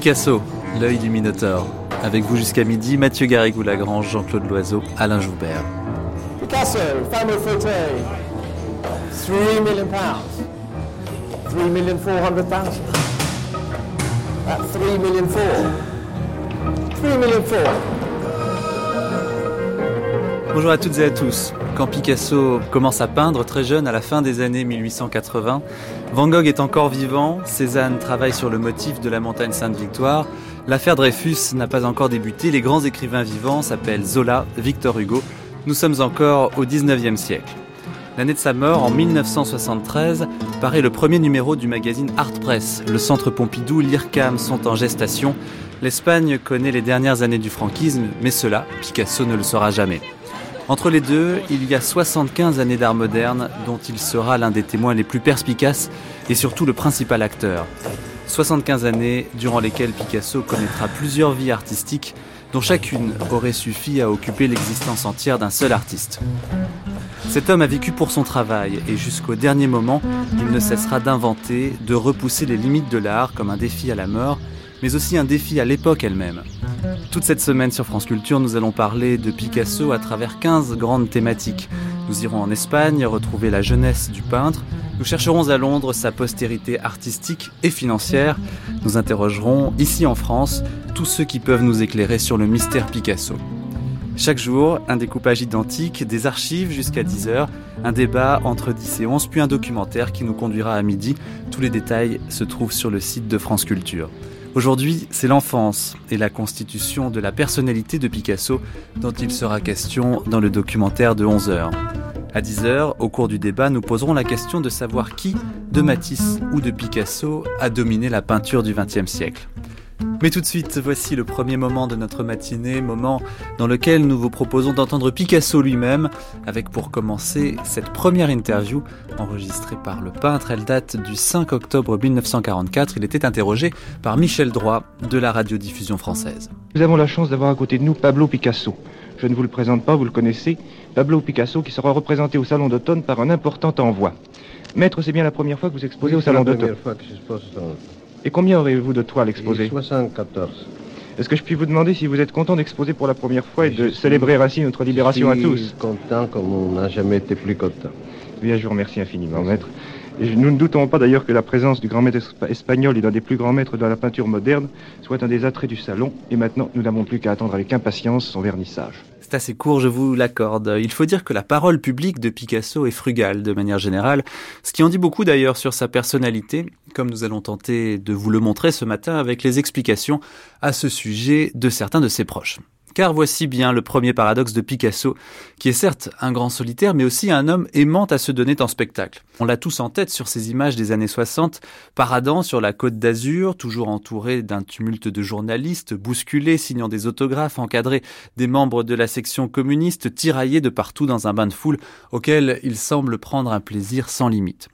Picasso, l'œil du Minotaure. Avec vous jusqu'à midi, Mathieu Garrigou-Lagrange, Jean-Claude Loiseau, Alain Joubert. Picasso, fameux fauteuil, 3 million pounds. 3 million 400 thousand. That's 3 million 4. 3 million 4. Bonjour à toutes et à tous. Quand Picasso commence à peindre très jeune, à la fin des années 1880, Van Gogh est encore vivant, Cézanne travaille sur le motif de la montagne Sainte-Victoire, l'affaire Dreyfus n'a pas encore débuté, les grands écrivains vivants s'appellent Zola, Victor Hugo. Nous sommes encore au 19e siècle. L'année de sa mort, en 1973, paraît le premier numéro du magazine Art Press. Le Centre Pompidou, l'IRCAM sont en gestation. L'Espagne connaît les dernières années du franquisme, mais cela, Picasso ne le saura jamais. Entre les deux, il y a 75 années d'art moderne dont il sera l'un des témoins les plus perspicaces et surtout le principal acteur. 75 années durant lesquelles Picasso connaîtra plusieurs vies artistiques dont chacune aurait suffi à occuper l'existence entière d'un seul artiste. Cet homme a vécu pour son travail et jusqu'au dernier moment, il ne cessera d'inventer, de repousser les limites de l'art comme un défi à la mort, mais aussi un défi à l'époque elle-même. Toute cette semaine sur France Culture, nous allons parler de Picasso à travers 15 grandes thématiques. Nous irons en Espagne retrouver la jeunesse du peintre. Nous chercherons à Londres sa postérité artistique et financière. Nous interrogerons ici en France tous ceux qui peuvent nous éclairer sur le mystère Picasso. Chaque jour, un découpage identique, des archives jusqu'à 10h, un débat entre 10 et 11, puis un documentaire qui nous conduira à midi. Tous les détails se trouvent sur le site de France Culture. Aujourd'hui, c'est l'enfance et la constitution de la personnalité de Picasso dont il sera question dans le documentaire de 11h. À 10h, au cours du débat, nous poserons la question de savoir qui, de Matisse ou de Picasso, a dominé la peinture du XXe siècle. Mais tout de suite, voici le premier moment de notre matinée, moment dans lequel nous vous proposons d'entendre Picasso lui-même, avec pour commencer cette première interview enregistrée par le peintre. Elle date du 5 octobre 1944. Il était interrogé par Michel Droit de la radiodiffusion française. Nous avons la chance d'avoir à côté de nous Pablo Picasso. Je ne vous le présente pas, vous le connaissez. Pablo Picasso qui sera représenté au Salon d'automne par un important envoi. Maître, c'est bien la première fois que vous exposez au Salon d'automne. Et combien aurez-vous de toiles exposées 74. Est-ce que je puis vous demander si vous êtes content d'exposer pour la première fois et de célébrer ainsi notre libération à tous Je suis content comme on n'a jamais été plus content. Bien, je vous remercie infiniment, maître. Et nous ne doutons pas d'ailleurs que la présence du grand maître espagnol et d'un des plus grands maîtres de la peinture moderne soit un des attraits du salon. Et maintenant, nous n'avons plus qu'à attendre avec impatience son vernissage. C'est assez court, je vous l'accorde. Il faut dire que la parole publique de Picasso est frugale de manière générale, ce qui en dit beaucoup d'ailleurs sur sa personnalité, comme nous allons tenter de vous le montrer ce matin avec les explications à ce sujet de certains de ses proches. Car voici bien le premier paradoxe de Picasso, qui est certes un grand solitaire, mais aussi un homme aimant à se donner en spectacle. On l'a tous en tête sur ces images des années 60, paradant sur la côte d'Azur, toujours entouré d'un tumulte de journalistes, bousculés, signant des autographes, encadrés des membres de la section communiste, tiraillés de partout dans un bain de foule auquel il semble prendre un plaisir sans limite.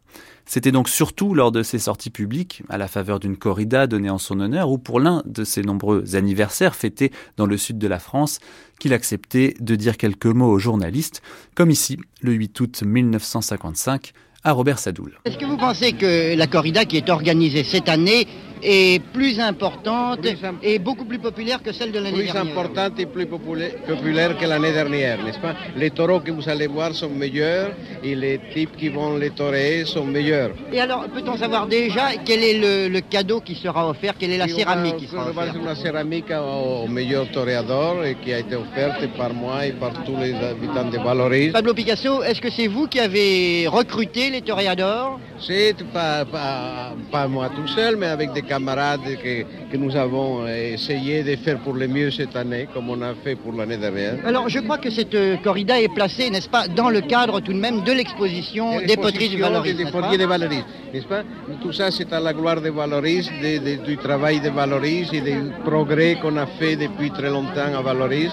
C'était donc surtout lors de ses sorties publiques, à la faveur d'une corrida donnée en son honneur, ou pour l'un de ses nombreux anniversaires fêtés dans le sud de la France, qu'il acceptait de dire quelques mots aux journalistes, comme ici, le 8 août 1955, à Robert Sadoul. Est-ce que vous pensez que la corrida qui est organisée cette année est plus importante Plus imp- et beaucoup plus populaire que celle de l'année Plus dernière importante et plus populaire, que l'année dernière, n'est-ce pas? Les taureaux que vous allez voir sont meilleurs et les types qui vont les torer sont meilleurs. Et alors, peut-on savoir déjà quel est le, le cadeau qui sera offert Quelle est la Et on céramique va- qui sera on va offerte? une céramique au, au meilleur toréador et qui a été offerte par moi et par tous les habitants de Valoris. Pablo Picasso, est-ce que c'est vous qui avez recruté les toréadors? C'est pas, pas, pas moi tout seul, mais avec des camarades que, que nous avons essayé de faire pour le mieux cette année, comme on a fait pour l'année dernière. Alors, je crois que cette euh, corrida est placée, n'est-ce pas, dans le cadre tout de même de l'exposition des poteries du Valoris. Des poteries de Valoris, n'est-ce pas Tout ça, c'est à la gloire de Valoris, de- de- du travail de Valoris et des progrès qu'on a fait depuis très longtemps à Valoris,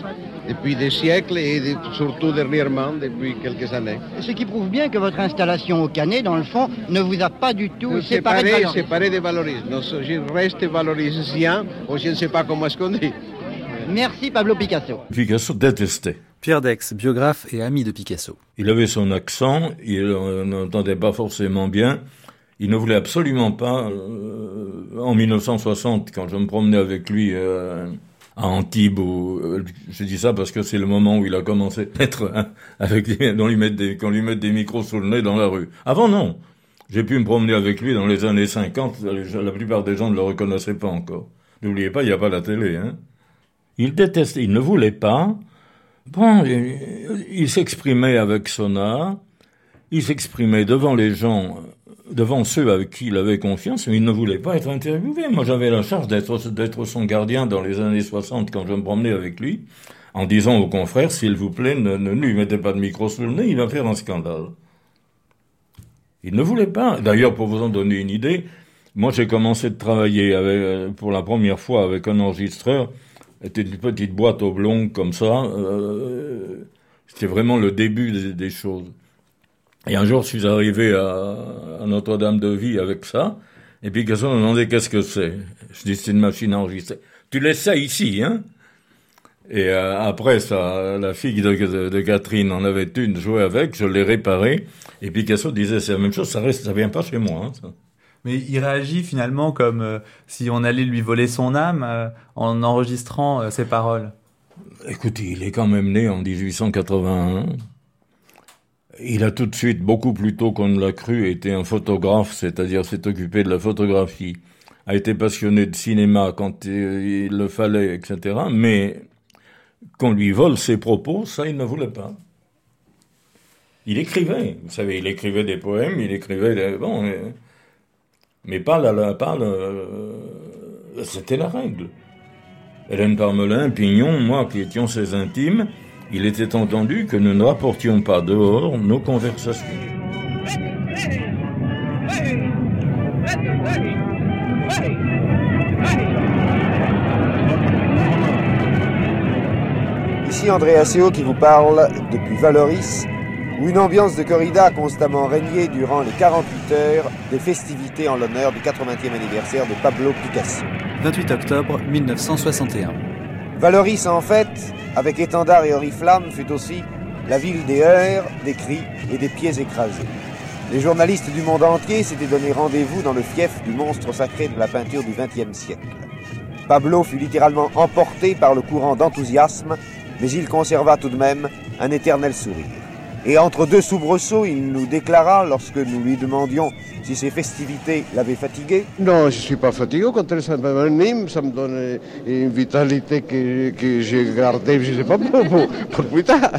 depuis des siècles et de- surtout dernièrement, depuis quelques années. Ce qui prouve bien que votre installation au Canet, dans le fond, ne vous a pas du tout séparé de Séparé, Valoris. séparé de Valoris. Non, je reste valorisien, ou je ne sais pas comment est-ce qu'on dit. Merci Pablo Picasso. Picasso détestait. Pierre Dex, biographe et ami de Picasso. Il avait son accent, il n'entendait pas forcément bien. Il ne voulait absolument pas, euh, en 1960, quand je me promenais avec lui euh, à Antibes, euh, je dis ça parce que c'est le moment où il a commencé à être hein, avec des, lui mettre des, qu'on lui mette des micros sous le nez dans la rue. Avant non, j'ai pu me promener avec lui dans les années 50. La plupart des gens ne le reconnaissaient pas encore. N'oubliez pas, il n'y a pas la télé. Hein. Il détestait, il ne voulait pas. Bon, il, s'exprimait avec son art, il s'exprimait devant les gens, devant ceux avec qui il avait confiance, mais il ne voulait pas être interviewé. Moi, j'avais la charge d'être, son gardien dans les années 60 quand je me promenais avec lui, en disant aux confrères, s'il vous plaît, ne, lui mettez pas de micro sous le nez, il va faire un scandale. Il ne voulait pas. D'ailleurs, pour vous en donner une idée, moi j'ai commencé de travailler euh, pour la première fois avec un enregistreur. C'était une petite boîte oblongue comme ça. Euh, C'était vraiment le début des, choses. Et un jour, je suis arrivé à, à Notre-Dame de Vie avec ça. Et puis, quelqu'un m'a demandé qu'est-ce que c'est? Je dis, c'est une machine à enregistrer. Tu laisses ça ici, hein? Et euh, après, ça, la fille de, de, de, Catherine en avait une, jouait avec, je l'ai réparée. Et Picasso disait, c'est la même chose, ça reste, ça vient pas chez moi. Hein, ça. Mais il réagit finalement comme euh, si on allait lui voler son âme euh, en enregistrant ses paroles. Écoutez, il est quand même né en 1881. Il a tout de suite, beaucoup plus tôt qu'on ne l'a cru, été un photographe, c'est-à-dire s'est occupé de la photographie, a été passionné de cinéma quand il le fallait, etc. Mais qu'on lui vole ses propos, ça, il ne voulait pas. Il écrivait, vous savez, il écrivait des poèmes, il écrivait des... Bon, mais pas la... la pas le... C'était la règle. Hélène Parmelin, Pignon, moi qui étions ses intimes, il était entendu que nous ne rapportions pas dehors nos conversations. Ici André Asseo qui vous parle depuis Valoris, où une ambiance de corrida a constamment régné durant les 48 heures des festivités en l'honneur du 80e anniversaire de Pablo Picasso. 28 octobre 1961. Valoris, en fait, avec étendard et oriflamme, fut aussi la ville des heures, des cris et des pieds écrasés. Les journalistes du monde entier s'étaient donné rendez-vous dans le fief du monstre sacré de la peinture du XXe siècle. Pablo fut littéralement emporté par le courant d'enthousiasme mais il conserva tout de même un éternel sourire. Et entre deux soubresauts, il nous déclara, lorsque nous lui demandions si ces festivités l'avaient fatigué Non, je ne suis pas fatigué, au contraire, ça m'anime, ça me donne une vitalité que, que j'ai gardée, je ne sais pas, pour, pour, pour plus tard.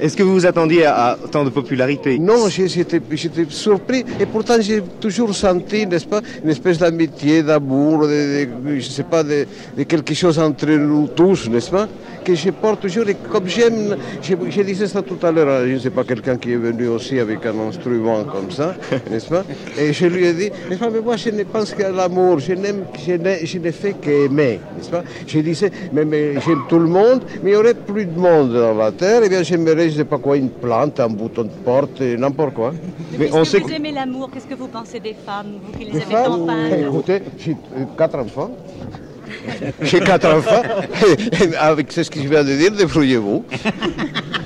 Est-ce que vous vous attendiez à, à tant de popularité? Non, j'étais surpris, et pourtant j'ai toujours senti, n'est-ce pas, une espèce d'amitié, d'amour, de, de, je ne sais pas, de, de, quelque chose entre nous tous, n'est-ce pas que je porte toujours, et comme j'aime, je, je, disais ça tout à l'heure, je ne sais pas, quelqu'un qui est venu aussi avec un instrument comme ça, n'est-ce pas? Et je lui ai dit, n'est-ce pas, mais moi je ne pense qu'à l'amour, je n'aime, je n'ai, je n'ai fait qu'aimer, n'est-ce pas? Je disais, mais, mais j'aime tout le monde, mais il y aurait plus de monde dans la terre, et eh bien j'aimerais, je ne sais pas quoi, une plante, un bouton de porte, n'importe quoi. Mais on sait que vous aimez l'amour, qu'est-ce que vous pensez des femmes, vous qui les, les avez tant peintes Écoutez, j'ai quatre enfants. J'ai quatre enfants. Avec ce que je viens de dire, débrouillez-vous.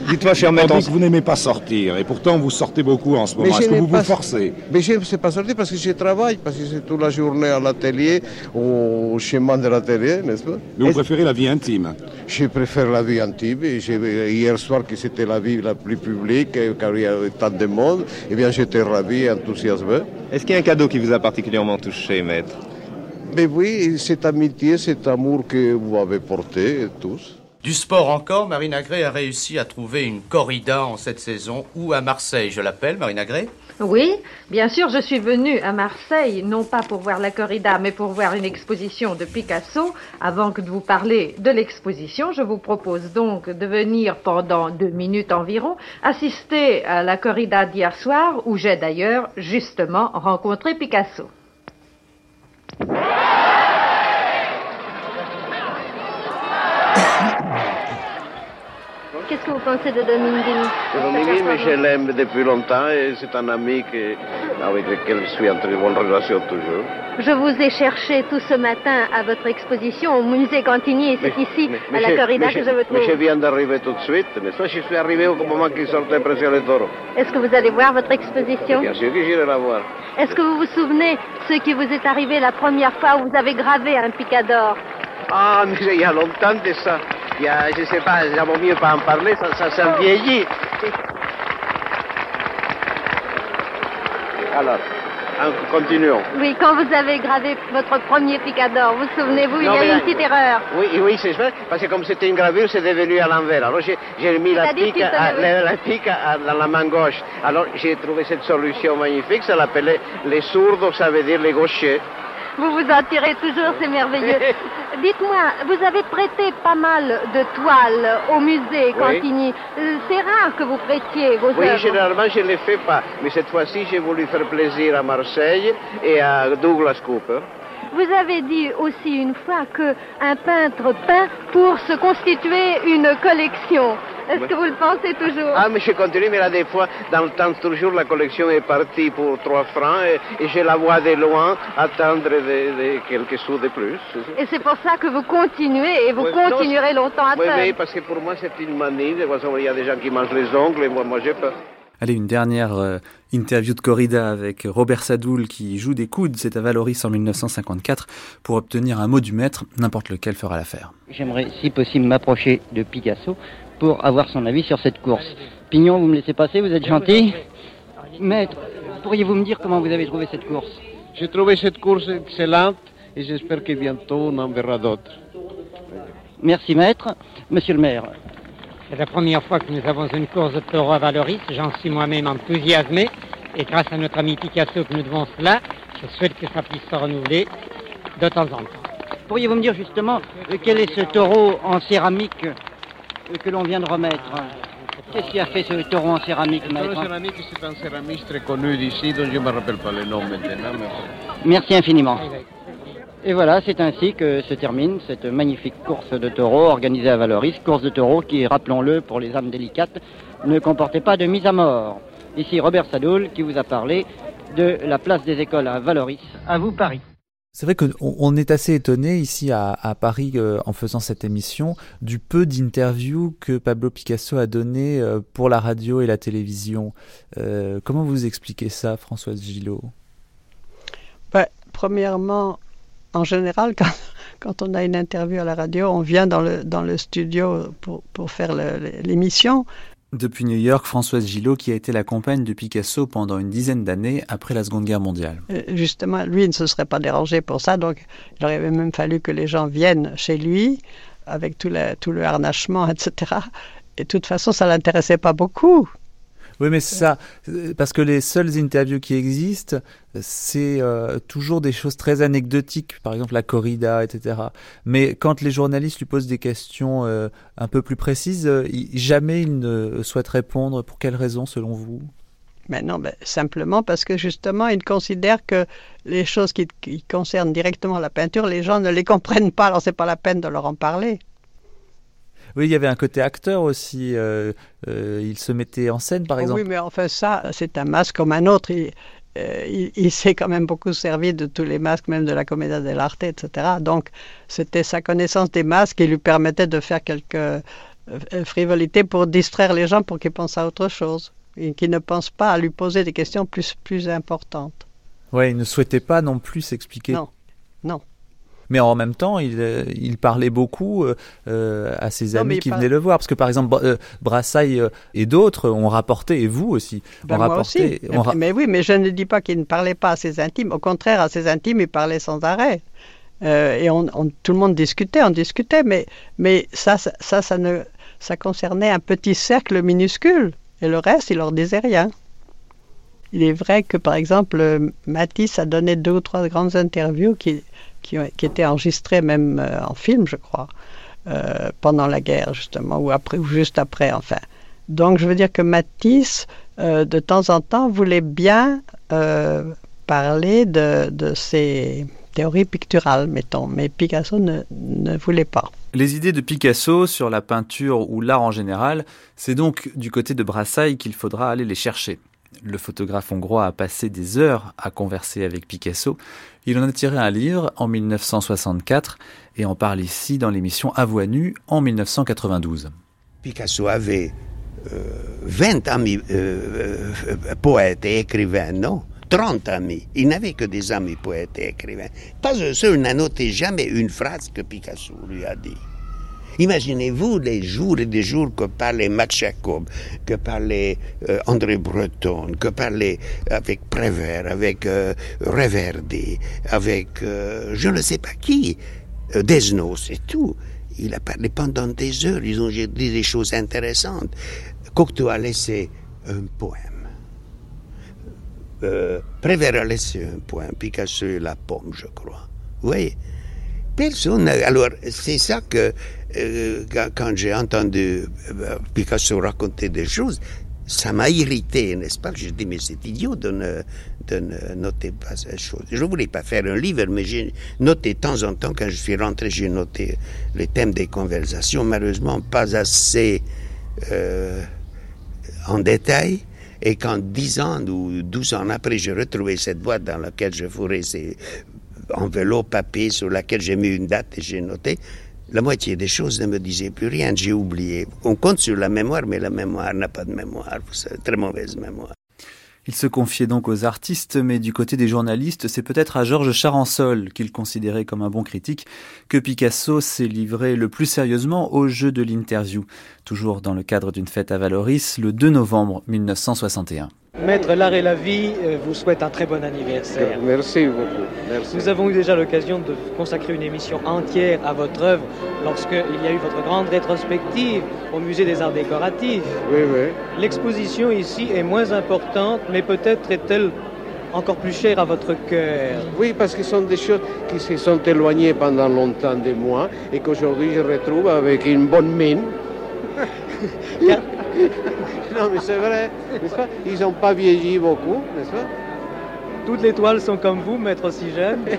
Dites-moi, cher maître. Donc vous n'aimez pas sortir, et pourtant vous sortez beaucoup en ce moment. Est-ce que vous pas... vous forcez? Mais je ne sais pas sortir parce que je travaille, parce que c'est toute la journée à l'atelier, au chemin de l'atelier, n'est-ce pas? Mais vous préférez la vie intime Je préfère la vie intime. Et hier soir, que c'était la vie la plus publique, car il y avait tant de monde, eh bien j'étais ravi et enthousiasmé. Est-ce qu'il y a un cadeau qui vous a particulièrement touché, maître? Mais oui, cette amitié, cet amour que vous avez porté tous. Du sport encore, Marine Agré a réussi à trouver une corrida en cette saison ou à Marseille. Je l'appelle, Marine Agré Oui, bien sûr, je suis venue à Marseille, non pas pour voir la corrida, mais pour voir une exposition de Picasso. Avant que de vous parler de l'exposition, je vous propose donc de venir pendant deux minutes environ assister à la corrida d'hier soir, où j'ai d'ailleurs justement rencontré Picasso. Yeah! qu'est-ce que vous pensez de Dominguini Dominguini, mais je l'aime depuis longtemps et c'est un ami que, avec lequel je suis en très bonne relation toujours. Je vous ai cherché tout ce matin à votre exposition au musée Cantini et c'est ici, à la corrida, que je vous trouve. Mais je viens d'arriver tout de suite, n'est-ce pas Je suis arrivé au moment qu'il sortait pression le taureau. Est-ce que vous allez voir votre exposition? Bien sûr que j'irai la voir. Est-ce que vous vous souvenez ce qui vous est arrivé la première fois où vous avez gravé un picador? Ah, mais il y a longtemps de ça. Il y a, je ne sais pas, j'aimerais mieux pas en parler, ça, ça, ça vieillit. Alors, continuons. Oui, quand vous avez gravé votre premier picador, vous souvenez-vous, il y a eu une petite erreur. Oui, oui, c'est vrai, parce que comme c'était une gravure, c'est devenu à l'envers. Alors j'ai mis la pique, à, la, la pique à, dans la main gauche. Alors j'ai trouvé cette solution magnifique, ça l'appelait les sourds, ça veut dire les gauchers. Vous vous en tirez toujours, c'est merveilleux. Dites-moi, vous avez prêté pas mal de toiles au musée Cantini. C'est rare que vous prêtiez vos Oui, œuvres. généralement, je ne les fais pas. Mais cette fois-ci, j'ai voulu faire plaisir à Marseille et à Douglas Cooper. Vous avez dit aussi une fois qu'un peintre peint pour se constituer une collection. Est-ce que vous le pensez toujours Ah, mais je continue, mais là, des fois, dans le temps, toujours, la collection est partie pour 3 francs et, et je la vois de loin attendre de, de quelques sous de plus. Et c'est pour ça que vous continuez et vous oui, continuerez non, longtemps à oui, peindre. Oui, parce que pour moi, c'est une manie. Il y a des gens qui mangent les ongles et moi, moi j'ai peur. Allez, une dernière euh, interview de corrida avec Robert Sadoul qui joue des coudes, c'est à Valoris en 1954. Pour obtenir un mot du maître, n'importe lequel fera l'affaire. J'aimerais, si possible, m'approcher de Picasso pour avoir son avis sur cette course. Pignon, vous me laissez passer, vous êtes gentil Maître, pourriez-vous me dire comment vous avez trouvé cette course? J'ai trouvé cette course excellente et j'espère que bientôt on en verra d'autres. Merci, maître. Monsieur le maire, c'est la première fois que nous avons une course de taureau à Valoris. J'en suis moi-même enthousiasmé. Et grâce à notre ami Picasso que nous devons cela, je souhaite que ça puisse se renouveler de temps en temps. Pourriez-vous me dire justement euh, quel est ce taureau en céramique euh, que l'on vient de remettre Qu'est-ce qui a fait ce taureau en céramique, Le taureau céramique, c'est un céramiste très connu d'ici, dont je ne me rappelle pas le nom maintenant. Mais... Merci infiniment. Et voilà, c'est ainsi que se termine cette magnifique course de taureaux organisée à Valoris, course de taureaux qui, rappelons-le, pour les âmes délicates, ne comportait pas de mise à mort. Ici Robert Sadoul qui vous a parlé de la place des écoles à Valoris. À vous Paris. C'est vrai qu'on on est assez étonné ici à, à Paris euh, en faisant cette émission du peu d'interviews que Pablo Picasso a donné euh, pour la radio et la télévision. Euh, comment vous expliquez ça, Françoise Gillot? Ben, Premièrement, en général, quand, quand, on a une interview à la radio, on vient dans le, dans le studio pour, pour faire l'émission. Depuis New York, Françoise Gillot, qui a été la compagne de Picasso pendant une dizaine d'années après la Seconde Guerre mondiale. Justement, lui ne se serait pas dérangé pour ça, donc il aurait même fallu que les gens viennent chez lui avec tout le, tout le harnachement, etc. Et de toute façon, ça l'intéressait pas beaucoup. Oui, mais c'est ça, parce que les seules interviews qui existent, c'est euh, toujours des choses très anecdotiques, par exemple la corrida, etc. Mais quand les journalistes lui posent des questions euh, un peu plus précises, euh, jamais il ne souhaite répondre. Pour quelles raisons, selon vous? Mais non, ben, simplement parce que justement, il considère que les choses qui, qui concernent directement la peinture, les gens ne les comprennent pas, alors c'est pas la peine de leur en parler. Oui, il y avait un côté acteur aussi. Euh, euh, il se mettait en scène, par exemple. Oui, mais enfin, ça, c'est un masque comme un autre. Il, euh, il, il s'est quand même beaucoup servi de tous les masques, même de la Commedia dell'arte, etc. Donc, c'était sa connaissance des masques qui lui permettait de faire quelques frivolités pour distraire les gens pour qu'ils pensent à autre chose. Et qu'ils ne pensent pas à lui poser des questions plus, plus importantes. Oui, il ne souhaitait pas non plus s'expliquer. Non, non mais en même temps, il, il parlait beaucoup euh, à ses amis non, qui venaient le voir. Parce que par exemple, euh, Brassailles et d'autres ont rapporté, et vous aussi, ben ont rapporté. Aussi. Ont ra mais oui, mais je ne dis pas qu'il ne parlait pas à ses intimes. Au contraire, à ses intimes, il parlait sans arrêt. Euh, et on, on, tout le monde discutait, on discutait, mais, mais ça, ça, ça, ça, ne, ça concernait un petit cercle minuscule. Et le reste, il leur disait rien. Il est vrai que, par exemple, Matisse a donné deux ou trois grandes interviews qui, qui, étaient enregistrées même euh, en film, je crois, euh, pendant la guerre, justement, ou, après, ou juste après, enfin. Donc, je veux dire que Matisse, euh, de temps en temps, voulait bien parler de, de ses théories picturales, mettons, mais Picasso ne, ne voulait pas. Les idées de Picasso sur la peinture ou l'art en général, c'est donc du côté de Brassailles qu'il faudra aller les chercher. Le photographe hongrois a passé des heures à converser avec Picasso. Il en a tiré un livre en 1964 et en parle ici dans l'émission À voix nue en 1992. Picasso avait 20 euh, amis euh, euh, poètes et écrivains, non 30 amis. Il n'avait que des amis poètes et écrivains. Pas un seul n'a noté jamais une phrase que Picasso lui a dit. Imaginez-vous les jours et des jours que parlait Max Jacob, que parlait euh, André Breton, que parlait avec Prévert, avec euh, Reverdy, avec euh, je ne sais pas qui, Desnos et tout. Il a parlé pendant des heures, ils ont dit des choses intéressantes. Cocteau a laissé un poème. Euh, Prévert a laissé un poème, Picasso et la pomme, je crois. Vous voyez? Personne. Alors, c'est ça que, euh, quand j'ai entendu euh, Picasso raconter des choses, ça m'a irrité, n'est-ce pas? Je dis, mais c'est idiot de ne, de noter pas ces choses. Je ne voulais pas faire un livre, mais j'ai noté de temps en temps, quand je suis rentré, j'ai noté les thèmes des conversations, malheureusement pas assez en détail. Et quand dix ans ou douze ans après, j'ai retrouvé cette boîte dans laquelle je fourrais ces enveloppes papier sur laquelle j'ai mis une date et j'ai noté, la moitié des choses ne me disaient plus rien, j'ai oublié. On compte sur la mémoire, mais la mémoire n'a pas de mémoire, c'est très mauvaise mémoire. Il se confiait donc aux artistes, mais du côté des journalistes, c'est peut-être à Georges Charansol, qu'il considérait comme un bon critique, que Picasso s'est livré le plus sérieusement au jeu de l'interview, toujours dans le cadre d'une fête à Valoris, le 2 novembre 1961. Maître L'Art et la Vie euh, vous souhaite un très bon anniversaire. Merci beaucoup. Nous avons eu déjà l'occasion de consacrer une émission entière à votre œuvre lorsqu'il y a eu votre grande rétrospective au Musée des Arts Décoratifs. Oui, oui. L'exposition ici est moins importante, mais peut-être est-elle encore plus chère à votre cœur. Oui, parce que ce sont des choses qui se sont éloignées pendant longtemps de moi et qu'aujourd'hui je retrouve avec une bonne mine. non, mais c'est vrai, n'est-ce pas? Ils n'ont pas vieilli beaucoup, n'est-ce pas? Toutes les toiles sont comme vous, maître Oxygène.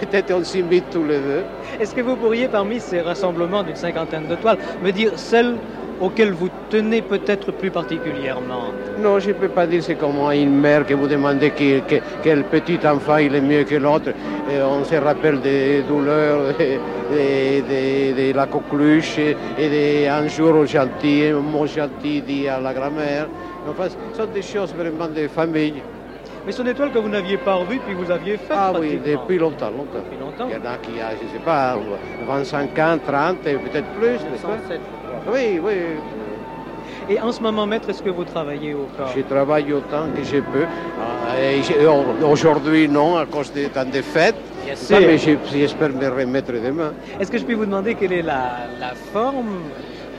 Peut-être on s'imite tous les deux. Est-ce que vous pourriez, parmi ces rassemblements d'une cinquantaine de toiles, me dire celles auxquelles vous tenez peut-être plus particulièrement Non, je ne peux pas dire, c'est comme une mère que vous demandez quel petit enfant il est mieux que l'autre. On se rappelle des douleurs, de, la coqueluche et de, un jour gentil, un mot gentil dit à la grand-mère. Enfin, ce sont des choses vraiment de famille. Mais ce sont des toiles que vous n'aviez pas revues puis vous aviez faites Ah oui, depuis longtemps, longtemps. Depuis longtemps. Il y en a qui a, je ne sais pas, 25 ans, 30 et peut-être plus. Oui, oui. Et en ce moment, maître, est-ce que vous travaillez au corps? Je travaille autant que je peux. Ah, aujourd'hui, non, à cause des temps de fêtes. mais j'espère me remettre demain. Est-ce que je peux vous demander quelle est la, la forme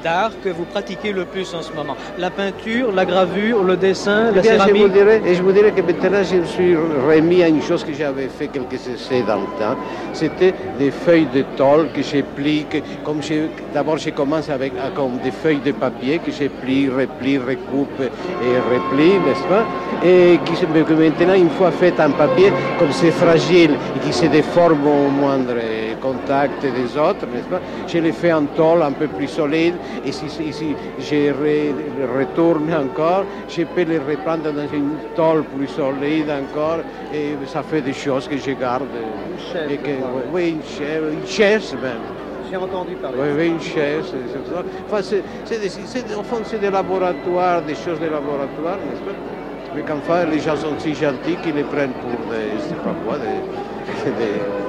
d'art que vous pratiquez le plus en ce moment. La peinture, la gravure, le dessin, la céramique je vous dirais, Et je vous dirais que maintenant je me suis remis à une chose que j'avais fait quelques essais dans le temps. C'était des feuilles de tôle que j'ai plié, comme d'abord j'ai commencé avec comme des feuilles de papier que j'ai plié, replie, recoupe et replie, n'est-ce pas? Et qui maintenant, une fois fait en papier, comme c'est fragile et qui se déforme au moindre contact des autres, n'est-ce pas? Je les fais en tôle un peu plus solide et si, si, je retourne encore, je peux les reprendre dans une tôle plus solide encore et ça fait des choses que je garde. Une chaise, et que, oui, une chaise, une chaise même. J'ai entendu parler. Oui, oui, une chaise. Enfin, c'est, au fond, c'est des laboratoires, des choses de laboratoire, n'est-ce pas? Mais qu'enfin, les gens sont si gentils qu'ils les prennent pour des, je sais pas quoi, des, des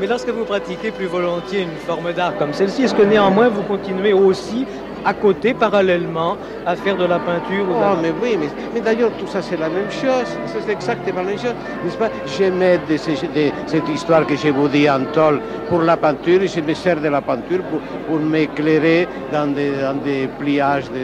mais lorsque vous pratiquez plus volontiers une forme d'art comme celle-ci, est-ce que néanmoins vous continuez aussi à côté, parallèlement, à faire de la peinture ou oh, mais oui, mais, d'ailleurs, tout ça, c'est la même chose. C'est exactement la même chose. N'est-ce pas? J'aimais de, cette histoire que je vous dis en tôle pour la peinture et je me sers de la peinture pour, m'éclairer dans des, des pliages. De,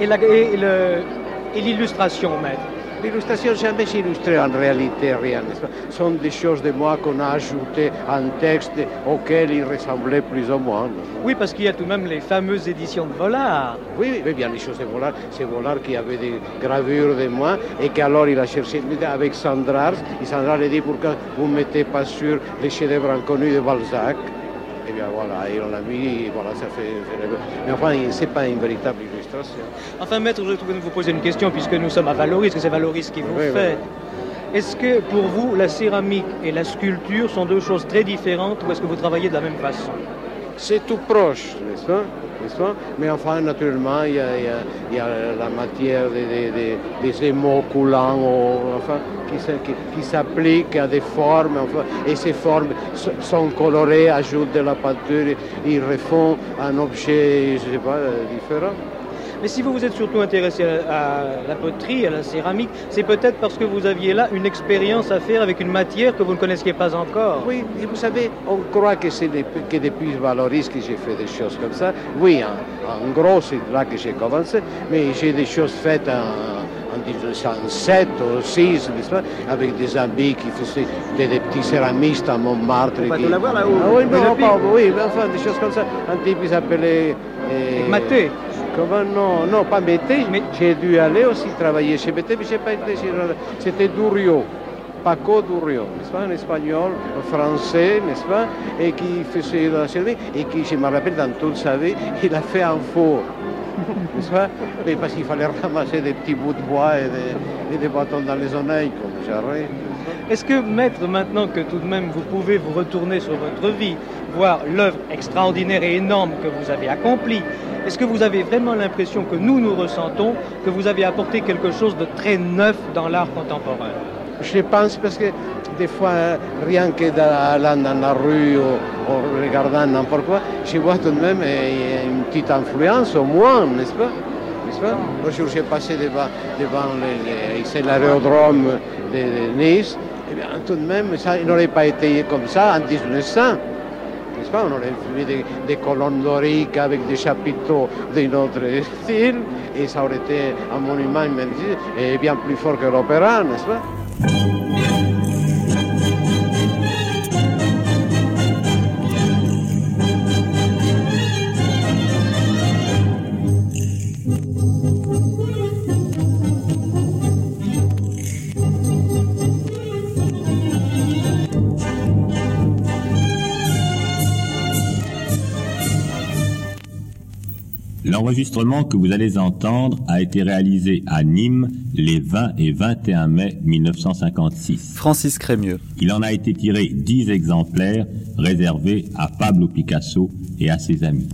Et l'illustration, maître? L'illustration jamais illustrée en réalité rien. Ce sont des choses de moi qu'on a ajoutées en texte auxquelles il ressemblait plus ou moins. Oui, parce qu'il y a tout de même les fameuses éditions de Vollard. Oui, oui, bien les choses de Vollard. C'est Vollard qui avait des gravures de moi et qu'alors il a cherché avec Sandrars. Et Sandrars a dit pourquoi vous ne mettez pas sur les chefs-d'œuvre inconnus de Balzac? Et bien voilà, et on l'a mis, voilà, ça fait. Mais enfin, c'est pas une véritable Enfin, maître, je voudrais vous poser une question, puisque nous sommes à Valoris, que c'est Valoris qui vous Oui, fait. oui. Est-ce que pour vous, la céramique et la sculpture sont deux choses très différentes ou est-ce que vous travaillez de la même façon? C'est tout proche, n'est-ce pas? Mais enfin, naturellement, il y a, y y la matière des, des- émaux coulants ou, enfin, qui, se- qui- qui s'appliquent à des formes, enfin, et ces formes sont colorées, ajoutent de la peinture, ils refont un objet, je ne sais pas, euh, différent. Mais si vous vous êtes surtout intéressé à, la poterie, à la céramique, c'est peut-être parce que vous aviez là une expérience à faire avec une matière que vous ne connaissiez pas encore. Oui, et vous savez, on croit que c'est que depuis Valoris que j'ai fait des choses comme ça. Oui, en, en gros, c'est là que j'ai commencé, mais j'ai des choses faites en, en 1907 ou 6, n'est-ce pas, avec des amis qui faisaient des, des petits céramistes à Montmartre. On qui- la voir là-haut. Ah oui, Mais non, pas- oui, mais enfin, des choses comme ça. Un type qui s'appelait... euh, Maté. Comment non, non, pas Mété. J'ai dû aller aussi travailler chez Mété, mais j'ai pas été chez C'était Durio. Paco Durio, n'est-ce pas, un espagnol, un français, n'est-ce pas, et qui faisait la et qui, je me rappelle, dans toute sa vie, il a fait un four, n'est-ce pas, mais parce qu'il fallait ramasser des petits bouts de bois et des, et des bâtons dans les oreilles, comme j'arrête. Est-ce que, maître, maintenant que tout de même vous pouvez vous retourner sur votre vie, voir l'œuvre extraordinaire et énorme que vous avez accomplie, est-ce que vous avez vraiment l'impression que nous, nous ressentons que vous avez apporté quelque chose de très neuf dans l'art contemporain? Je pense parce que des fois, rien que allant dans la rue ou, ou regardant n'importe quoi, je vois tout de même euh, une petite influence au moins, n'est-ce pas? L'autre jour, j'ai passé devant, l'aérodrome de, Nice, et bien tout de même, ça n'aurait pas été comme ça en 1900. N'est-ce pas? On aurait vu des, colonnes doriques avec des chapiteaux d'un autre style, et ça aurait été un monument et bien plus fort que l'opéra, n'est-ce pas? Thank you. L'enregistrement que vous allez entendre a été réalisé à Nîmes les 20 et 21 mai 1956. Francis Crémieux. Il en a été tiré 10 exemplaires réservés à Pablo Picasso et à ses amis.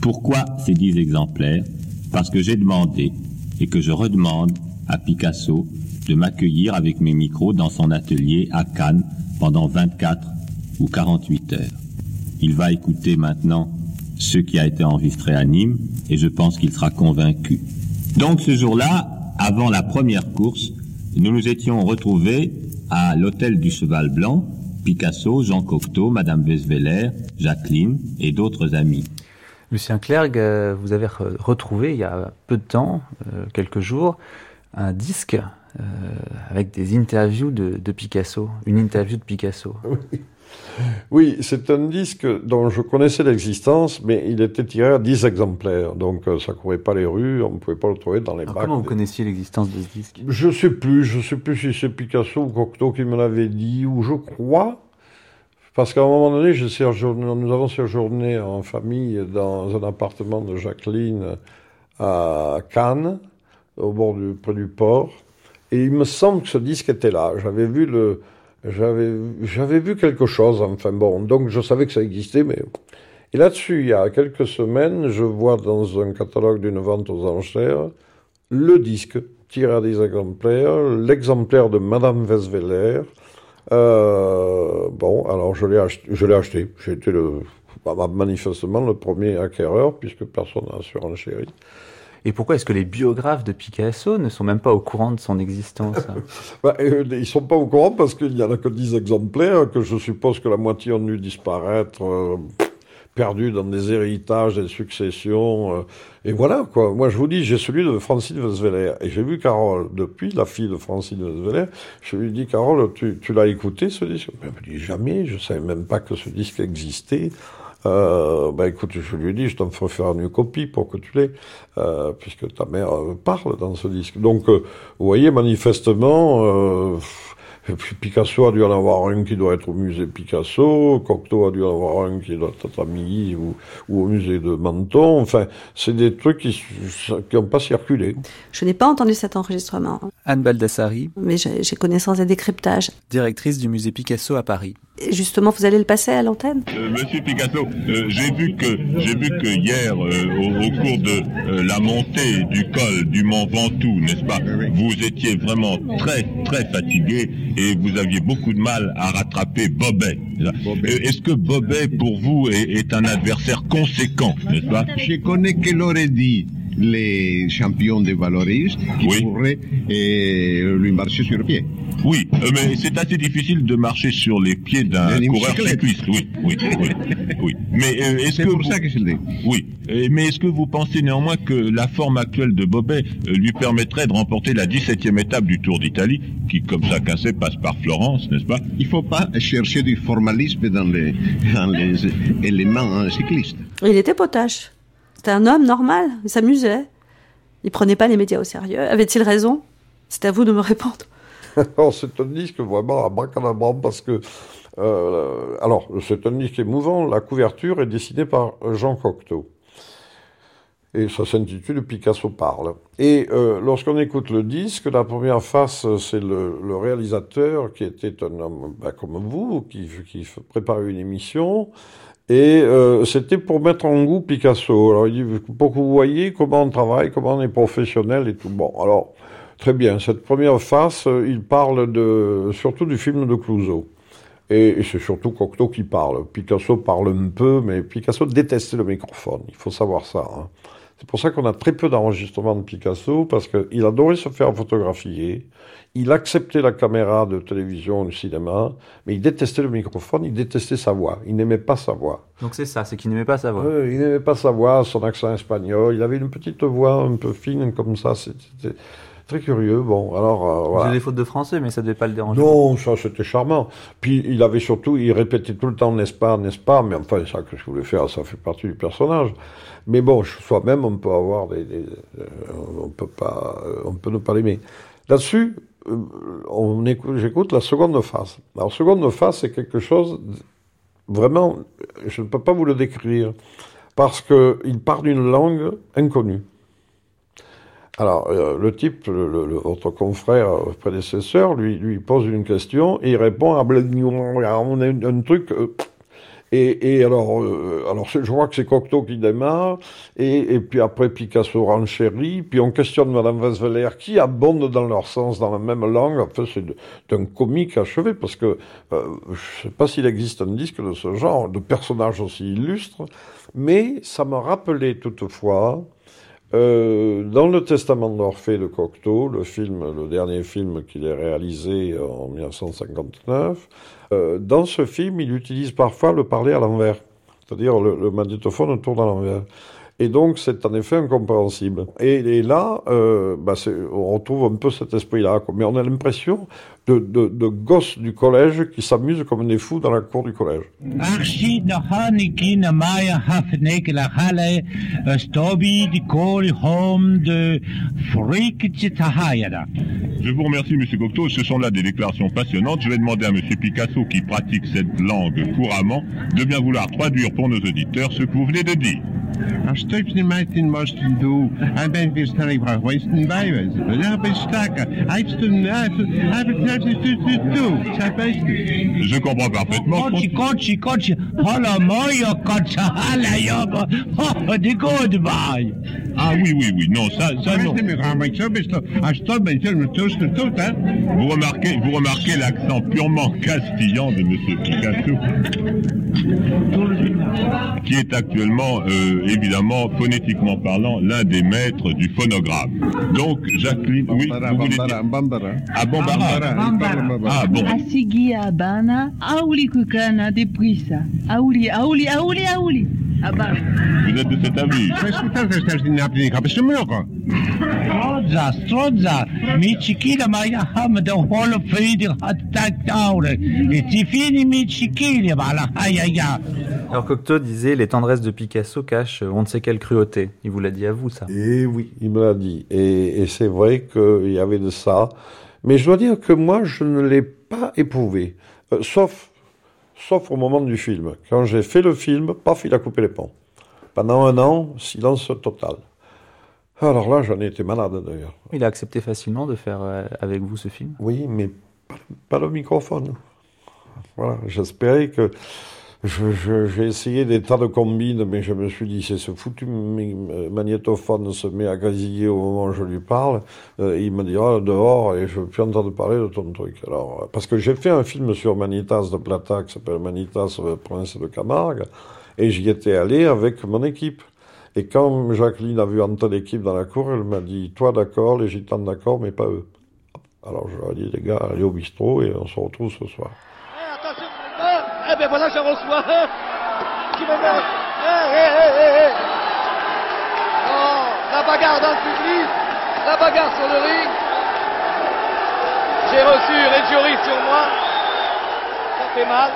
Pourquoi ces 10 exemplaires? Parce que j'ai demandé et que je redemande à Picasso de m'accueillir avec mes micros dans son atelier à Cannes pendant 24 ou 48 heures. Il va écouter maintenant ce qui a été enregistré à Nîmes et je pense qu'il sera convaincu. Donc ce jour-là, avant la première course, nous nous étions retrouvés à l'hôtel du Cheval Blanc, Picasso, Jean Cocteau, Madame Vesveler, Jacqueline et d'autres amis. Lucien Clergue, euh, vous avez re- retrouvé il y a peu de temps, euh, quelques jours, un disque euh, avec des interviews de, de Picasso, une interview de Picasso. Oui, c'est un disque dont je connaissais l'existence, mais il était tiré à 10 exemplaires, donc euh, ça courait pas les rues, on ne pouvait pas le trouver dans les Alors, bacs. comment vous des- connaissiez l'existence de ce disque? Je sais plus, je sais plus si c'est Picasso ou Cocteau qui me l'avait dit, ou je crois, parce qu'à un moment donné, séjourné- nous avons séjourné en famille dans un appartement de Jacqueline à Cannes, au bord du, près du port, et il me semble que ce disque était là. J'avais vu le, j'avais, j'avais vu quelque chose, enfin bon, donc je savais que ça existait, mais et là-dessus, il y a quelques semaines, je vois dans un catalogue d'une vente aux enchères le disque tiré à des exemplaires, l'exemplaire de Madame Vesveler. Euh, bon, alors je l'ai acheté. Je l'ai acheté. J'ai été manifestement le premier acquéreur puisque personne n'a surenchéri. Et pourquoi est-ce que les biographes de Picasso ne sont même pas au courant de son existence hein? Bah, euh, ils sont pas au courant parce qu'il n'y en a que 10 exemplaires, que je suppose que la moitié ont dû disparaître. euh, perdu dans des héritages, des successions. euh, et voilà, quoi. Moi, je vous dis, j'ai celui de Francine Weisweller. Et j'ai vu Carole, depuis, la fille de Francine Weisweller. Je lui dis, Carole, tu, tu l'as écouté, ce disque? Elle me dit, jamais, je savais même pas que ce disque existait. Euh, ben écoute, je lui ai dit, je t'en ferai faire une copie pour que tu l'aies, euh, puisque ta mère euh, parle dans ce disque. Donc, euh, vous voyez, manifestement, euh, Picasso a dû en avoir un qui doit être au musée Picasso, Cocteau a dû en avoir un qui doit être à Milly ou, ou au musée de Menton. Enfin, c'est des trucs qui n'ont pas circulé. Je n'ai pas entendu cet enregistrement, Anne Baldassari, mais j'ai connaissance des décryptages. directrice du musée Picasso à Paris. Et justement, vous allez le passer à l'antenne? Euh, Monsieur Picasso, euh, j'ai vu que j'ai vu que hier, euh, au, au cours de euh, la montée du col du Mont Ventoux, n'est-ce pas, vous étiez vraiment très très fatigué et vous aviez beaucoup de mal à rattraper Bobet. Euh, Est-ce que Bobet pour vous est, est un adversaire conséquent, n'est-ce pas? Je connais que l'aurait dit les champions de Valoris qui pourraient euh, lui marcher sur le pied. Euh, mais c'est assez difficile de marcher sur les pieds d'un coureur cycliste. Oui, oui, oui, oui. Mais euh, est-ce que pour vous- ça que je le dis. Oui, Euh, mais est-ce que vous pensez néanmoins que la forme actuelle de Bobet lui permettrait de remporter la 17e étape du Tour d'Italie, qui, comme chacun sait, passe par Florence, n'est-ce pas? Il ne faut pas chercher du formalisme dans les, dans les éléments hein, cyclistes. Il était potache. C'était un homme normal, il s'amusait. Il prenait pas les médias au sérieux. Avait-il raison? C'est à vous de me répondre. C'est un disque vraiment à bracadabrant parce que, euh, alors, c'est un disque émouvant. La couverture est dessinée par Jean Cocteau. Et ça s'intitule Picasso parle. Et euh, lorsqu'on écoute le disque, la première face, c'est le, réalisateur qui était un homme bah, comme vous, qui, qui préparait une émission. Et euh, c'était pour mettre en goût Picasso. Alors il dit, pour que vous voyez comment on travaille, comment on est professionnel et tout. Bon, alors, très bien. Cette première face, euh, il parle de, surtout du film de Clouseau. Et, c'est surtout Cocteau qui parle. Picasso parle un peu, mais Picasso détestait le microphone. Il faut savoir ça. hein. C'est pour ça qu'on a très peu d'enregistrements de Picasso, parce qu'il adorait se faire photographier. Il acceptait la caméra de télévision, de cinéma, mais il détestait le microphone, il détestait sa voix. Il n'aimait pas sa voix. Donc c'est ça, c'est qu'il n'aimait pas sa voix. Ouais, il n'aimait pas sa voix, son accent espagnol. Il avait une petite voix un peu fine comme ça. C'était très curieux. Bon, alors euh, voilà. des fautes de français, mais ça devait pas le déranger. Non, ça c'était charmant. Puis il avait surtout, il répétait tout le temps n'est-ce pas, n'est-ce pas, mais enfin ça que je voulais faire, ça fait partie du personnage. Mais bon, soi-même on peut avoir des, des- euh, on peut pas, euh, on peut ne pas l'aimer. Là-dessus, euh, on écoute, j'écoute la seconde phase. Alors seconde phase, c'est quelque chose vraiment, je ne peux pas vous le décrire parce que il part d'une langue inconnue. Alors, euh, le type, le, le- votre confrère euh, prédécesseur, lui, lui pose une question et il répond à on a un, truc. euh, et, et alors, euh, alors je crois que c'est Cocteau qui démarre, et, et puis après Picasso renchérit, puis on questionne Madame Weisweller qui abonde dans leur sens, dans la même langue. Enfin, c'est d'un comique achevé, parce que euh, je ne sais pas s'il existe un disque de ce genre, de personnages aussi illustres, mais ça me rappelait toutefois euh, dans le Testament d'Orphée de Cocteau, le film, le dernier film qu'il ait réalisé en 1959, euh, dans ce film, il utilise parfois le parler à l'envers, c'est-à-dire le, le magnétophone tourne à l'envers. Et donc, c'est en effet incompréhensible. Et, là, euh, bah, on retrouve un peu cet esprit-là. Mais on a l'impression de, de, de gosses du collège qui s'amusent comme des fous dans la cour du collège. Je vous remercie, Monsieur Cocteau. Ce sont là des déclarations passionnantes. Je vais demander à Monsieur Picasso, qui pratique cette langue couramment, de bien vouloir traduire pour nos auditeurs ce que vous venez de dire. Als steeds niet mij in moesten doen, hij weer stellig van geweest en bij wezen. Ja, stakken. Hij heeft een, hij heeft het net eens toe. Zij best. Je comprends parfaitement. Kochi, kochi, kochi, hala moya, kocha, hala yoba, oh, de goodbye. Ah oui, oui, oui. Non, ça, ça non. Vous remarquez, vous remarquez l'accent purement castillan de Monsieur Picasso, qui est actuellement, euh, évidemment, phonétiquement parlant, l'un des maîtres du phonographe. Donc, Jacqueline, oui, vous voulez dire... Ah, Bambara. Ah, bon. Asigi abana, auli kukana deprisa. Auli, auli, auli, auli. Vous êtes de cet avis mi chiquilla holo hat. Et mi chiquilla. Alors Cocteau disait les tendresses de Picasso cachent on ne sait quelle cruauté. Il vous l'a dit à vous, ça. Et oui, il me l'a dit. Et, et c'est vrai qu'il y avait de ça. Mais je dois dire que moi, je ne l'ai pas éprouvé. Euh, sauf, sauf au moment du film. Quand j'ai fait le film, paf, il a coupé les ponts. Pendant un an, silence total. Alors là, j'en ai été malade d'ailleurs. Il a accepté facilement de faire euh, avec vous ce film? Oui, mais pas, pas le microphone. Voilà, j'espérais que. J'ai essayé des tas de combines, mais je me suis dit, si ce foutu magnétophone se met à grésiller au moment où je lui parle, euh, il me dira dehors et je ne veux plus entendre parler de ton truc. Alors, euh, parce que j'ai fait un film sur Manitas de Plata qui s'appelle Manitas, euh, prince de Camargue, et j'y étais allé avec mon équipe. Et quand Jacqueline a vu entrer l'équipe dans la cour, elle m'a dit Toi d'accord, les gitans d'accord, mais pas eux. Alors je leur ai dit Les gars, allez au bistrot et on se retrouve ce soir. Eh ben voilà, j'en reçois un qui me met. Eh, eh. Oh, la bagarre dans le public, la bagarre sur le ring. J'ai reçu Reggiuri sur moi. Ça fait mal.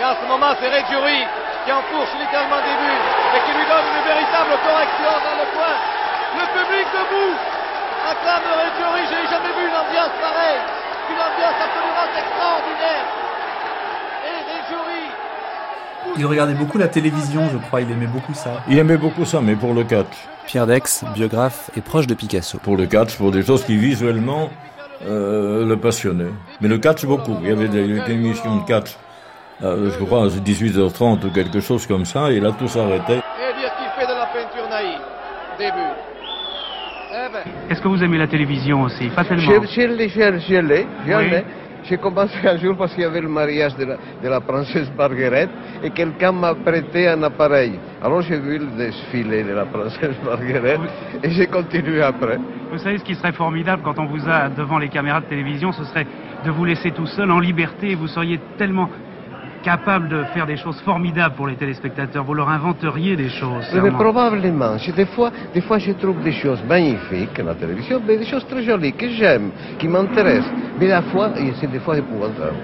Et en ce moment, c'est Reggiuri qui enfourche littéralement des buts et qui lui donne une véritable correction dans le coin. Le public debout acclame Reggiuri. Je n'ai jamais vu une ambiance pareille. Une ambiance absolument extraordinaire. Il regardait beaucoup la télévision, je crois. Il aimait beaucoup ça. Il aimait beaucoup ça, mais pour le catch. Pierre Dex, biographe et proche de Picasso. Pour le catch, pour des choses qui visuellement euh, le passionnaient. Mais le catch, beaucoup. Il y avait des, des émissions de catch, euh, je crois, à 18h30 ou quelque chose comme ça, et là tout s'arrêtait. Et dire qu'il fait de la peinture naïve? Début. Eh ben. Est-ce que vous aimez la télévision aussi? Pas tellement. Je, je. Oui. J'ai commencé un jour parce qu'il y avait le mariage de la, de la princesse Marguerite et quelqu'un m'a prêté un appareil. Alors j'ai vu le défilé de la princesse Marguerite et j'ai continué après. Vous savez ce qui serait formidable quand on vous a devant les caméras de télévision, ce serait de vous laisser tout seul en liberté. Vous seriez tellement capable de faire des choses formidables pour les téléspectateurs. Vous leur inventeriez des choses. Mais probablement, des fois, des fois je trouve des choses magnifiques à la télévision, mais des choses très jolies que j'aime, qui m'intéressent. Mais la fois, c'est des fois épouvantable.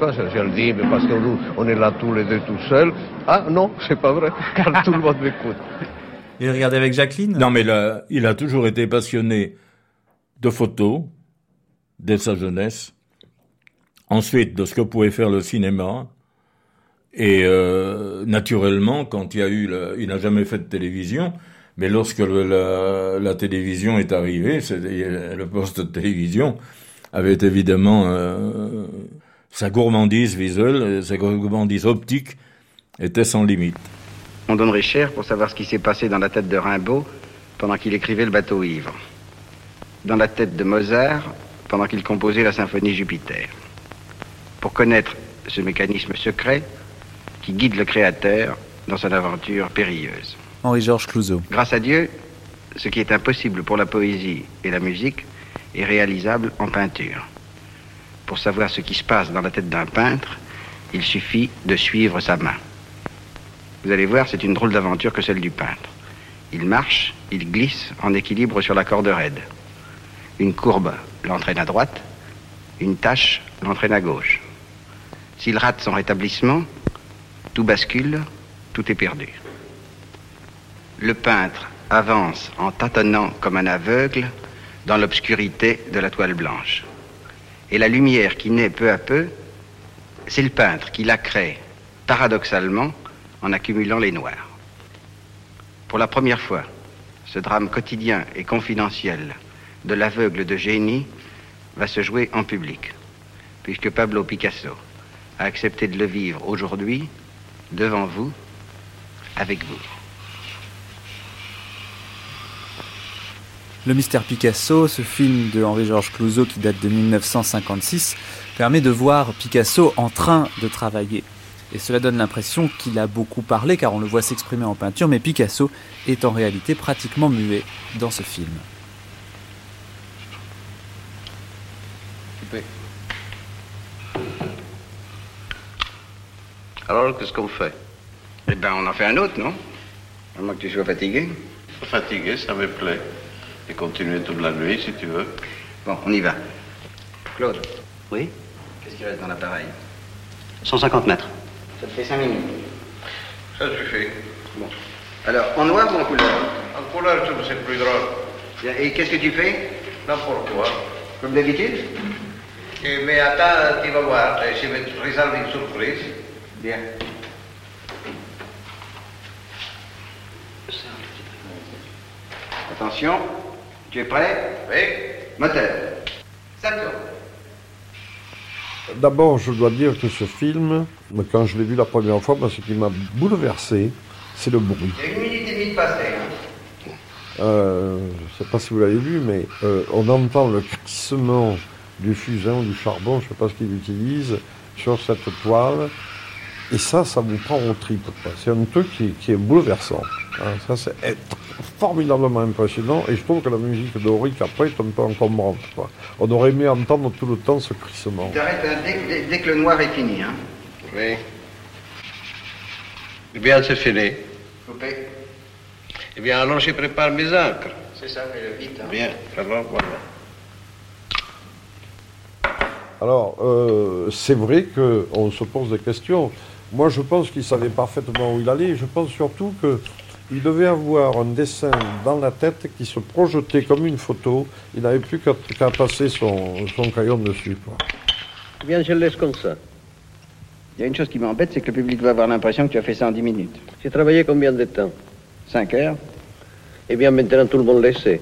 Je, je le dis, mais parce qu'on on est là tous les deux tout seuls. Ah non, c'est pas vrai, car tout le monde m'écoute. Il regardait avec Jacqueline? Non, mais là, il a toujours été passionné de photos dès sa jeunesse. Ensuite, de ce que pouvait faire le cinéma. Et euh, naturellement, quand il y a eu, le- il n'a jamais fait de télévision, mais lorsque le- la, la télévision est arrivée, c'est- le poste de télévision avait évidemment euh, sa gourmandise visuelle, sa gourmandise optique était sans limite. On donnerait cher pour savoir ce qui s'est passé dans la tête de Rimbaud pendant qu'il écrivait le bateau ivre. Dans la tête de Mozart pendant qu'il composait la symphonie Jupiter. Pour connaître ce mécanisme secret qui guide le créateur dans son aventure périlleuse. Henri-Georges Clouzot. Grâce à Dieu, ce qui est impossible pour la poésie et la musique est réalisable en peinture. Pour savoir ce qui se passe dans la tête d'un peintre, il suffit de suivre sa main. Vous allez voir, c'est une drôle d'aventure que celle du peintre. Il marche, il glisse en équilibre sur la corde raide. Une courbe l'entraîne à droite, une tache l'entraîne à gauche. S'il rate son rétablissement, tout bascule, tout est perdu. Le peintre avance en tâtonnant comme un aveugle dans l'obscurité de la toile blanche. Et la lumière qui naît peu à peu, c'est le peintre qui la crée, paradoxalement, en accumulant les noirs. Pour la première fois, ce drame quotidien et confidentiel de l'aveugle de génie va se jouer en public, puisque Pablo Picasso a accepté de le vivre aujourd'hui, devant vous, avec vous. Le mystère Picasso, ce film de Henri-Georges Clouzot qui date de 1956, permet de voir Picasso en train de travailler. Et cela donne l'impression qu'il a beaucoup parlé car on le voit s'exprimer en peinture, mais Picasso est en réalité pratiquement muet dans ce film. Alors, qu'est-ce qu'on fait? Eh ben, on en fait un autre, non? À moins que tu sois fatigué. Fatigué, ça me plaît. Et continuer toute la nuit, si tu veux. Bon, on y va. Claude. Oui? Qu'est-ce qui reste dans l'appareil? 150 mètres. Ça te fait 5 minutes. Ça suffit. Bon. Alors, en noir ou en couleur? En couleur, c'est plus drôle. Bien, Et qu'est-ce que tu fais? N'importe quoi. Comme d'habitude? Mais attends, tu vas voir. Je vais te réserver une surprise. Bien. Attention, tu es prêt? Oui. Moteur. Ça tourne. D'abord, je dois dire que ce film, quand je l'ai vu la première fois, ce qui m'a bouleversé, c'est le bruit. Il y a une minute et demie de passé. Hein. Euh, je ne sais pas si vous l'avez vu, mais euh, on entend le crissement du fusain ou du charbon, je ne sais pas ce qu'il utilise, sur cette toile. Et ça, ça vous prend au quoi. C'est un truc qui, qui est bouleversant. hein. Ça, c'est est formidablement impressionnant. Et je trouve que la musique d'Auric, après, est un peu encombrante. quoi. On aurait aimé entendre tout le temps ce crissement. T'arrêtes hein, dès, dès- dès que le noir est fini. Hein. Oui. Eh bien, c'est fini. Coupé. Eh bien, alors je prépare mes encres. C'est ça, fais-le vite. hein. Bien, alors voilà. Alors, euh, c'est vrai qu'on se pose des questions. Moi, je pense qu'il savait parfaitement où il allait. Je pense surtout qu'il devait avoir un dessin dans la tête qui se projetait comme une photo. Il n'avait plus qu'à passer son, son crayon dessus. quoi. Eh bien, je le laisse comme ça. Il y a une chose qui m'embête, c'est que le public va avoir l'impression que tu as fait ça en 10 minutes. J'ai travaillé combien de temps? 5 heures Eh bien, maintenant, tout le monde le sait.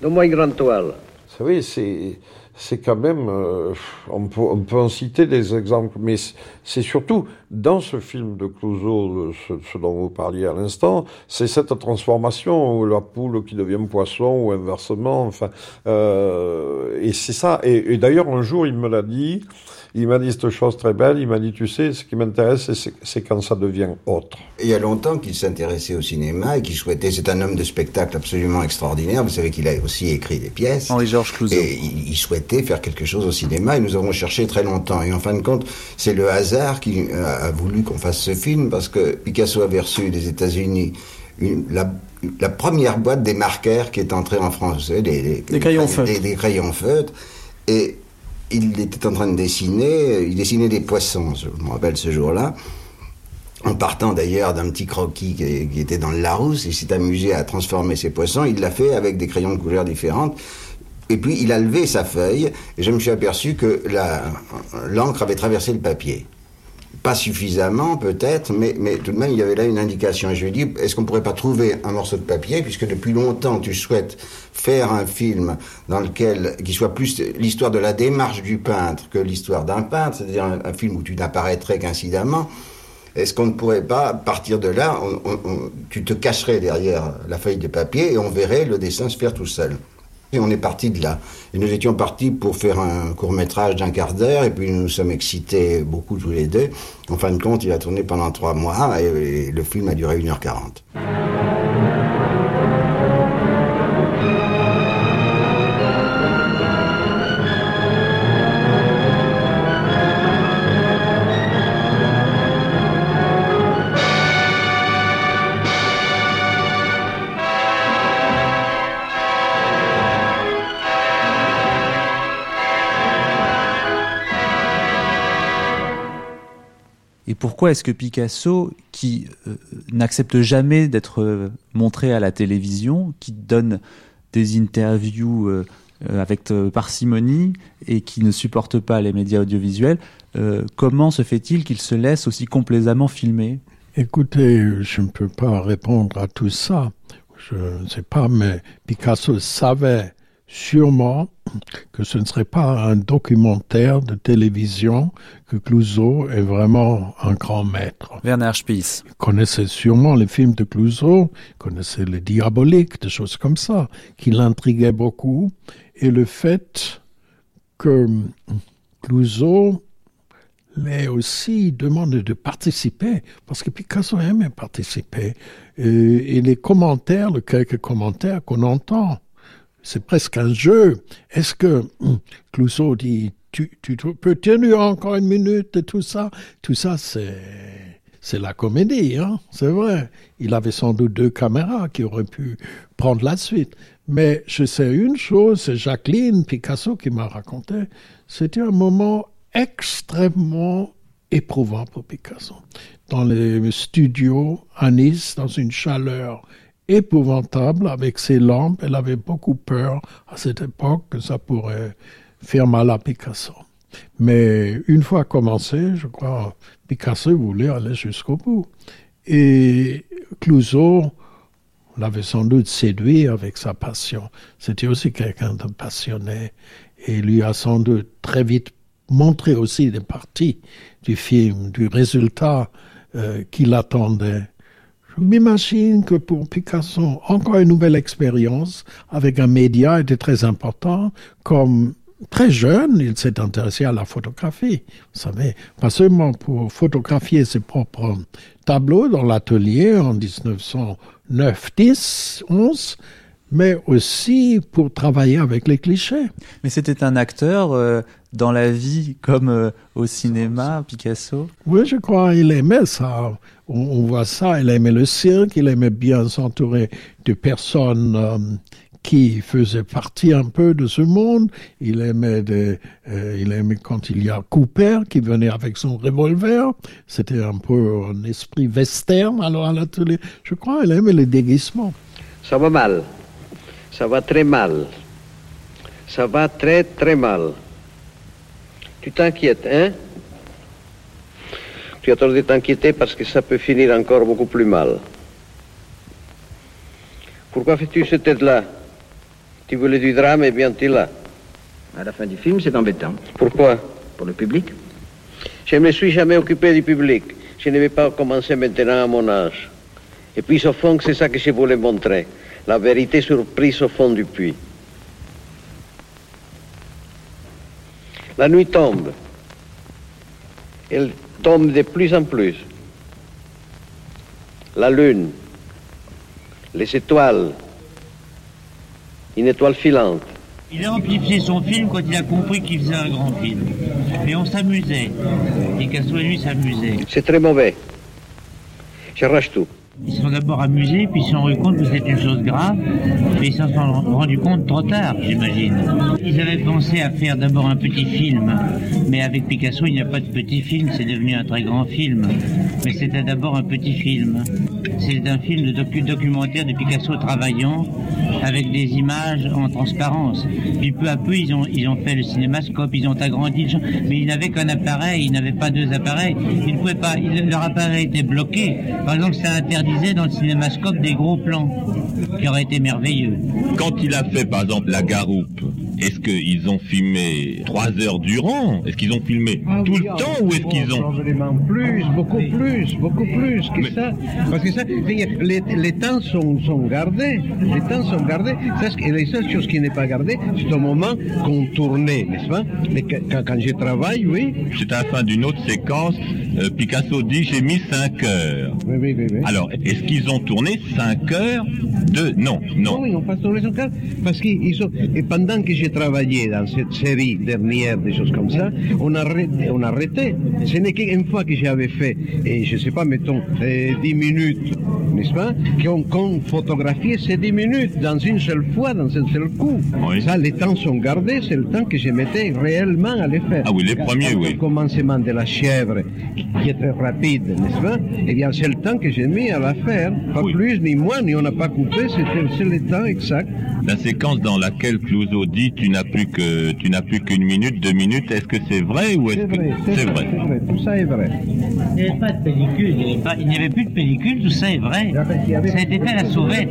Donne-moi une grande toile. Vous savez, c'est, c'est quand même. euh, on, peut, on peut en citer des exemples, mais c'est- surtout dans ce film de Clouseau, ce, ce dont vous parliez à l'instant, c'est cette transformation où la poule qui devient poisson ou inversement. Enfin, euh, et c'est ça. Et, et d'ailleurs, un jour, il me l'a dit. Il m'a dit cette chose très belle. Il m'a dit, tu sais, ce qui m'intéresse, c'est- quand ça devient autre. Il y a longtemps qu'il s'intéressait au cinéma et qu'il souhaitait. C'est un homme de spectacle absolument extraordinaire. Vous savez qu'il a aussi écrit des pièces. Henri-Georges Clouzot. Et il, il souhaitait faire quelque chose au cinéma et nous avons cherché très longtemps. Et en fin de compte, c'est le hasard qui a, a voulu qu'on fasse ce film parce que Picasso avait reçu des États-Unis la, la première boîte des marqueurs qui est entrée en France. Vous savez, des, Des crayons feutres. Des, des crayons feutres. Et il était en train de dessiner, il dessinait des poissons, je me rappelle ce jour-là en partant d'ailleurs d'un petit croquis qui, était dans le Larousse, il s'est amusé à transformer ses poissons. Il l'a fait avec des crayons de couleurs différentes. Et puis il a levé sa feuille et je me suis aperçu que l'encre avait traversé le papier. Pas suffisamment peut-être, mais, tout de même il y avait là une indication. Et je lui ai dit, est-ce qu'on pourrait pas trouver un morceau de papier, puisque depuis longtemps tu souhaites faire un film dans lequel, qui soit plus l'histoire de la démarche du peintre que l'histoire d'un peintre, c'est-à-dire un, film où tu n'apparaîtrais qu'incidemment. Est-ce qu'on ne pourrait pas partir de là Tu te cacherais derrière la feuille de papier et on verrait le dessin se faire tout seul? Et on est parti de là. Et nous étions partis pour faire un court métrage d'un quart d'heure, et puis nous nous sommes excités beaucoup tous les deux. En fin de compte, il a tourné pendant trois mois, et, le film a duré 1h40. Pourquoi est-ce que Picasso, qui euh, n'accepte jamais d'être euh, montré à la télévision, qui donne des interviews euh, avec parcimonie et qui ne supporte pas les médias audiovisuels, comment se fait-il qu'il se laisse aussi complaisamment filmer? Écoutez, je ne peux pas répondre à tout ça. Je ne sais pas, mais Picasso savait sûrement que ce ne serait pas un documentaire de télévision, que Clouseau est vraiment un grand maître. Werner Spies. Il connaissait sûrement les films de Clouseau, il connaissait les diaboliques, des choses comme ça, qui l'intriguaient beaucoup. Et le fait que Clouseau l'ait aussi demandé de participer, parce que Picasso aimait participer. Et, et les commentaires, les quelques commentaires qu'on entend, c'est presque un jeu. Est-ce que hum, Clouseau dit, tu, tu, peux tenir encore une minute et tout ça? Tout ça, c'est, c'est la comédie, hein, c'est vrai. Il avait sans doute deux caméras qui auraient pu prendre la suite. Mais je sais une chose, c'est Jacqueline Picasso qui m'a raconté, c'était un moment extrêmement éprouvant pour Picasso. Dans les studios à Nice, dans une chaleur épouvantable avec ses lampes, elle avait beaucoup peur à cette époque que ça pourrait faire mal à Picasso. Mais une fois commencé, je crois, Picasso voulait aller jusqu'au bout. Et Clouseau l'avait sans doute séduit avec sa passion. C'était aussi quelqu'un de passionné et lui a sans doute très vite montré aussi des parties du film, du résultat euh, qu'il attendait. Je m'imagine que pour Picasso, encore une nouvelle expérience avec un média était très important, comme très jeune, il s'est intéressé à la photographie. Vous savez, pas seulement pour photographier ses propres tableaux dans l'atelier en 1909, 10, 11, mais aussi pour travailler avec les clichés. Mais c'était un acteur euh, dans la vie comme euh, au cinéma, Picasso? Oui, je crois il aimait ça. On, on, voit ça, il aimait le cirque, il aimait bien s'entourer de personnes euh, qui faisait partie un peu de ce monde. Il aimait, des, euh, il aimait quand il y a Cooper qui venait avec son revolver. C'était un peu un esprit western alors à l'atelier. Je crois qu'il aimait les déguisements. Ça va mal. Ça va très mal. Ça va très très mal. Tu t'inquiètes, hein? Tu as tort de t'inquiéter parce que ça peut finir encore beaucoup plus mal. Pourquoi fais-tu cette tête-là? Tu voulais du drame et bien tu l'as. À la fin du film, c'est embêtant. Pourquoi? Pour le public. Je ne me suis jamais occupé du public. Je ne vais pas commencer maintenant à mon âge. Et puis au fond, c'est ça que je voulais montrer. La vérité surprise au fond du puits. La nuit tombe. Elle tombe de plus en plus. La lune, les étoiles, une étoile filante. Il a amplifié son film quand il a compris qu'il faisait un grand film. Mais on s'amusait. Picasso et lui s'amusaient. C'est très mauvais. J'arrache tout. Ils sont d'abord amusés, puis ils se sont rendus compte que c'était une chose grave, mais ils s'en sont rendus compte trop tard, j'imagine. Ils avaient pensé à faire d'abord un petit film, mais avec Picasso, il n'y a pas de petit film, c'est devenu un très grand film. Mais c'était d'abord un petit film. C'est un film de docu documentaire de Picasso travaillant avec des images en transparence. Puis peu à peu, ils ont, ils ont fait le cinémascope, ils ont agrandi, mais ils n'avaient qu'un appareil, ils n'avaient pas deux appareils. Ils ne pouvaient pas, leur appareil était bloqué. Par exemple, ça dans le cinémascope des gros plans, qui auraient été merveilleux. Quand il a fait, par exemple, la garoupe, est-ce qu'ils ont filmé trois heures durant? Est-ce qu'ils ont filmé Ah tout le temps ou est-ce qu'ils ont... Plus, beaucoup plus, beaucoup plus que ça. Parce que ça, les, les temps sont, sont gardés. Les temps sont gardés. Ça, et la seule chose qui n'est pas gardée, c'est au moment qu'on tournait, n'est-ce pas? Mais quand, quand je travaille, oui. C'est à la fin d'une autre séquence, euh, Picasso dit j'ai mis 5 heures. Oui, oui, oui. oui. Alors, est-ce qu'ils ont tourné 5 heures de... Non, non. Non, ils n'ont pas tourné 5 heures. Parce qu'ils ont... Et pendant que j'ai travaillé dans cette série dernière, des choses comme ça, on arrêtait. On arrêtait. Ce n'est qu'une fois que j'avais fait, et je ne sais pas, mettons, euh, 10 minutes, n'est-ce pas Qu'on qu'on photographiait ces 10 minutes dans une seule fois, dans un seul coup. Ça, les temps sont gardés, c'est le temps que je mettais réellement à les faire. Ah oui, les premiers, oui. Le commencement de la chèvre, qui est très rapide, n'est-ce pas? Eh bien, c'est le temps que j'ai mis à la faire. Pas plus, ni moins, ni on n'a pas coupé, c'était c'est le temps exact. La séquence dans laquelle Clouseau dit tu n'as plus que tu n'as plus qu'une minute, deux minutes, est-ce que c'est vrai ou est-ce que vrai, c'est vrai, vrai Tout ça est vrai. Il n'y avait pas de pellicule, il n'y avait, plus de pellicule, tout ça est vrai. Ça a été fait à la sauvette.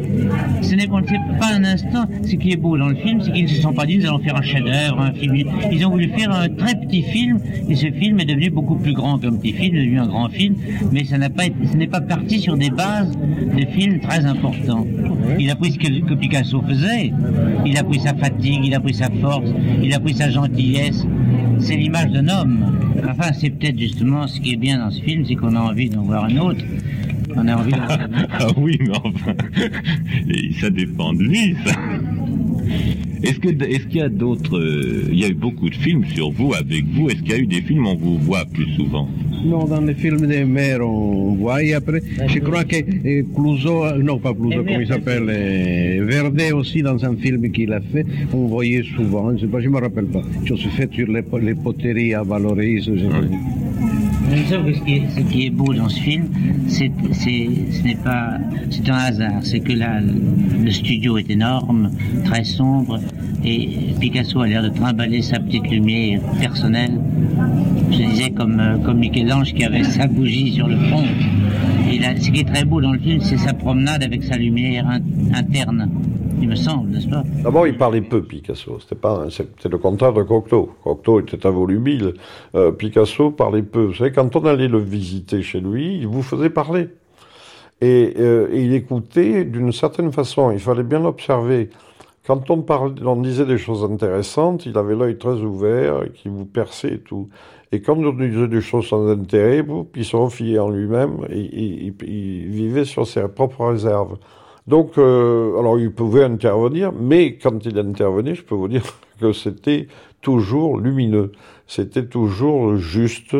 Ce n'est on ne sait pas un instant. Ce qui est beau dans le film, c'est qu'ils ne se sont pas dit nous allons faire un chef-d'œuvre, un film. Ils ont voulu faire un très petit film, et ce film est devenu beaucoup plus grand qu'un petit film, devenu un grand film, mais ça pas ce n'est pas parti sur des bases de films très importants. Il a pris ce que Picasso faisait. Il a pris sa fatigue, il a pris sa force, il a pris sa gentillesse. C'est l'image d'un homme. Enfin, c'est peut-être justement ce qui est bien dans ce film, c'est qu'on a envie d'en voir un autre. On a envie d'en voir un autre. Ah oui, mais enfin, ça dépend de lui, ça. Est-ce que est-ce qu'il y a d'autres euh, Il y a eu beaucoup de films sur vous, avec vous. Est-ce qu'il y a eu des films où on vous voit plus souvent? Non, dans les films des mères, on voit. Et après, je crois que euh, Clouseau, euh, non pas Clouseau, comment il s'appelle, euh, Verdet aussi, dans un film qu'il a fait, on voyait souvent. Je ne me rappelle pas. Chose faite sur les, les poteries à Valoris. je sais pas. Ce qui, est, ce qui est beau dans ce film, c'est, c'est, ce n'est pas, c'est un hasard. C'est que là, le studio est énorme, très sombre, et Picasso a l'air de trimballer sa petite lumière personnelle. Je disais comme, euh, comme Michel-Ange qui avait sa bougie sur le front. Et là, ce qui est très beau dans le film, c'est sa promenade avec sa lumière in- interne. Il me semble, n'est-ce pas? D'abord, il parlait peu, Picasso. C'était le contraire de Cocteau. Cocteau était un volubile. Euh, Picasso parlait peu. Vous savez, quand on allait le visiter chez lui, il vous faisait parler. Et, euh, il écoutait d'une certaine façon. Il fallait bien l'observer. Quand on, disait des choses intéressantes, il avait l'œil très ouvert, qui vous perçait et tout. Et quand on disait des choses sans intérêt, il se refiait en lui-même et- il vivait sur ses propres réserves. Donc, euh, alors il pouvait intervenir, mais quand il intervenait, je peux vous dire que c'était toujours lumineux, c'était toujours juste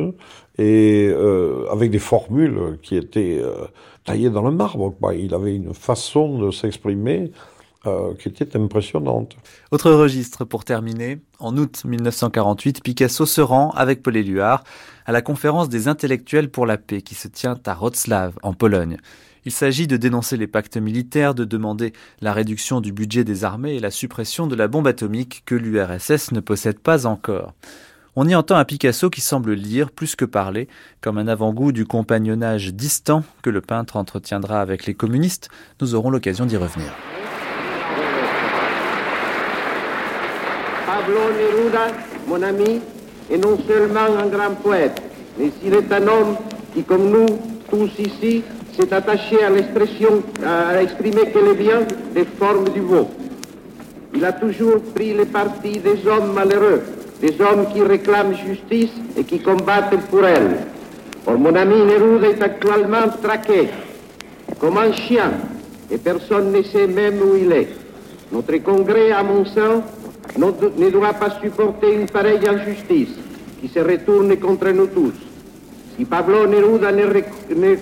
et euh, avec des formules qui étaient euh, taillées dans le marbre. Il avait une façon de s'exprimer qui était impressionnante. Autre registre pour terminer. En août 1948, Picasso se rend avec Paul Éluard à la conférence des intellectuels pour la paix qui se tient à Wrocław, en Pologne. Il s'agit de dénoncer les pactes militaires, de demander la réduction du budget des armées et la suppression de la bombe atomique que l'URSS ne possède pas encore. On y entend un Picasso qui semble lire plus que parler, comme un avant-goût du compagnonnage distant que le peintre entretiendra avec les communistes. Nous aurons l'occasion d'y revenir. Pablo Neruda, mon ami, est non seulement un grand poète, mais il est un homme qui, comme nous tous ici, s'est attaché à l'expression, à exprimer que le bien des formes du beau. Il a toujours pris le parti des hommes malheureux, des hommes qui réclament justice et qui combattent pour elle. Or, mon ami Neruda est actuellement traqué comme un chien et personne ne sait même où il est. Notre congrès, à mon sens, ne doit pas supporter une pareille injustice qui se retourne contre nous tous. Si Pablo Neruda ne, rec- ne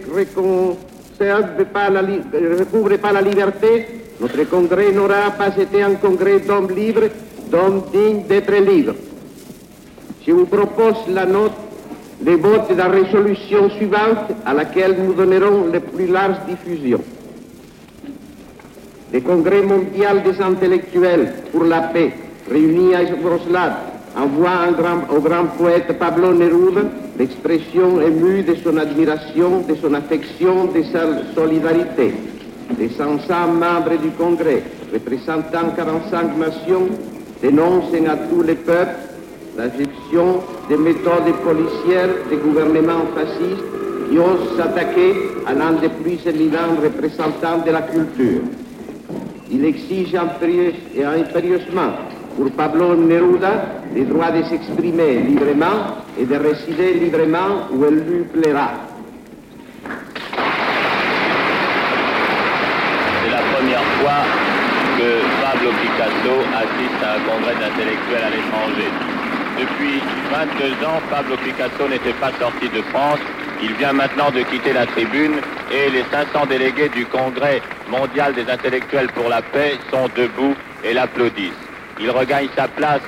recouvre pas la liberté, notre congrès n'aura pas été un congrès d'hommes libres, d'hommes dignes d'être libres. Je vous propose la note de vote de la résolution suivante à laquelle nous donnerons la plus large diffusion. Le Congrès mondial des intellectuels pour la paix, réuni à Wrocław, envoie au grand poète Pablo Neruda l'expression émue de son admiration, de son affection, de sa solidarité. Les 500 membres du Congrès, représentant 45 nations, dénoncent à tous les peuples la gestion des méthodes policières des gouvernements fascistes qui osent s'attaquer à l'un des plus éminents représentants de la culture. Il exige impérieusement pour Pablo Neruda le droit de s'exprimer librement et de résider librement où elle lui plaira. C'est la première fois que Pablo Picasso assiste à un congrès d'intellectuels à l'étranger. Depuis 22 ans, Pablo Picasso n'était pas sorti de France. Il vient maintenant de quitter la tribune et les 500 délégués du Congrès mondial des intellectuels pour la paix sont debout et l'applaudissent. Il regagne sa place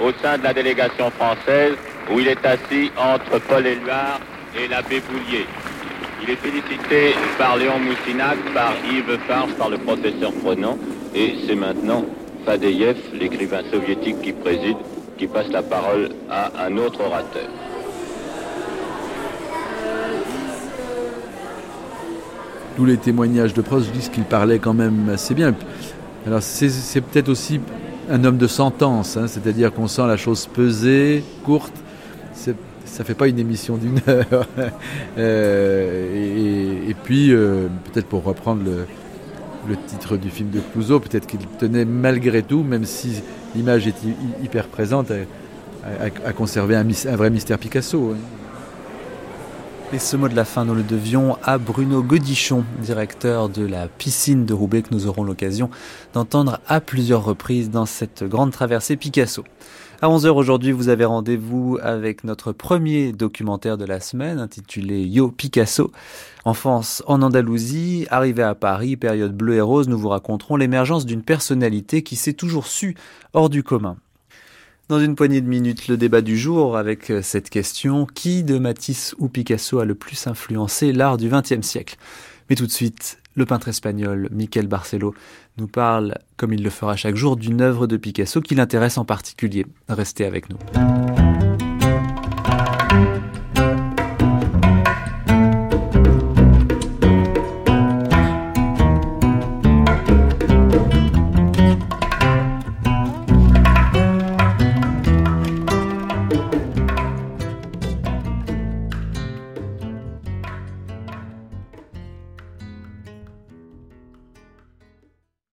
au sein de la délégation française où il est assis entre Paul Éluard et l'abbé Boulier. Il est félicité par Léon Moussinac, par Yves Farge, par le professeur Prenant, et c'est maintenant Fadeyev, l'écrivain soviétique qui préside, qui passe la parole à un autre orateur. Tous les témoignages de Proust disent qu'il parlait quand même assez bien. Alors c'est peut-être aussi un homme de sentence, hein, c'est-à-dire qu'on sent la chose pesée, courte. Ça fait pas une émission d'une heure. Euh, et, puis, euh, peut-être pour reprendre le, titre du film de Clouseau, peut-être qu'il tenait malgré tout, même si l'image est hy- hyper présente, à, conserver un vrai mystère Picasso. hein. Et ce mot de la fin, nous le devions à Bruno Godichon, directeur de la piscine de Roubaix, que nous aurons l'occasion d'entendre à plusieurs reprises dans cette grande traversée Picasso. À 11h aujourd'hui, vous avez rendez-vous avec notre premier documentaire de la semaine intitulé Yo Picasso. Enfance en Andalousie, arrivé à Paris, période bleue et rose, nous vous raconterons l'émergence d'une personnalité qui s'est toujours su hors du commun. Dans une poignée de minutes, le débat du jour avec euh, cette question qui de Matisse ou Picasso a le plus influencé l'art du XXe siècle? Mais tout de suite, le peintre espagnol Miquel Barcelo nous parle, comme il le fera chaque jour, d'une œuvre de Picasso qui l'intéresse en particulier. Restez avec nous.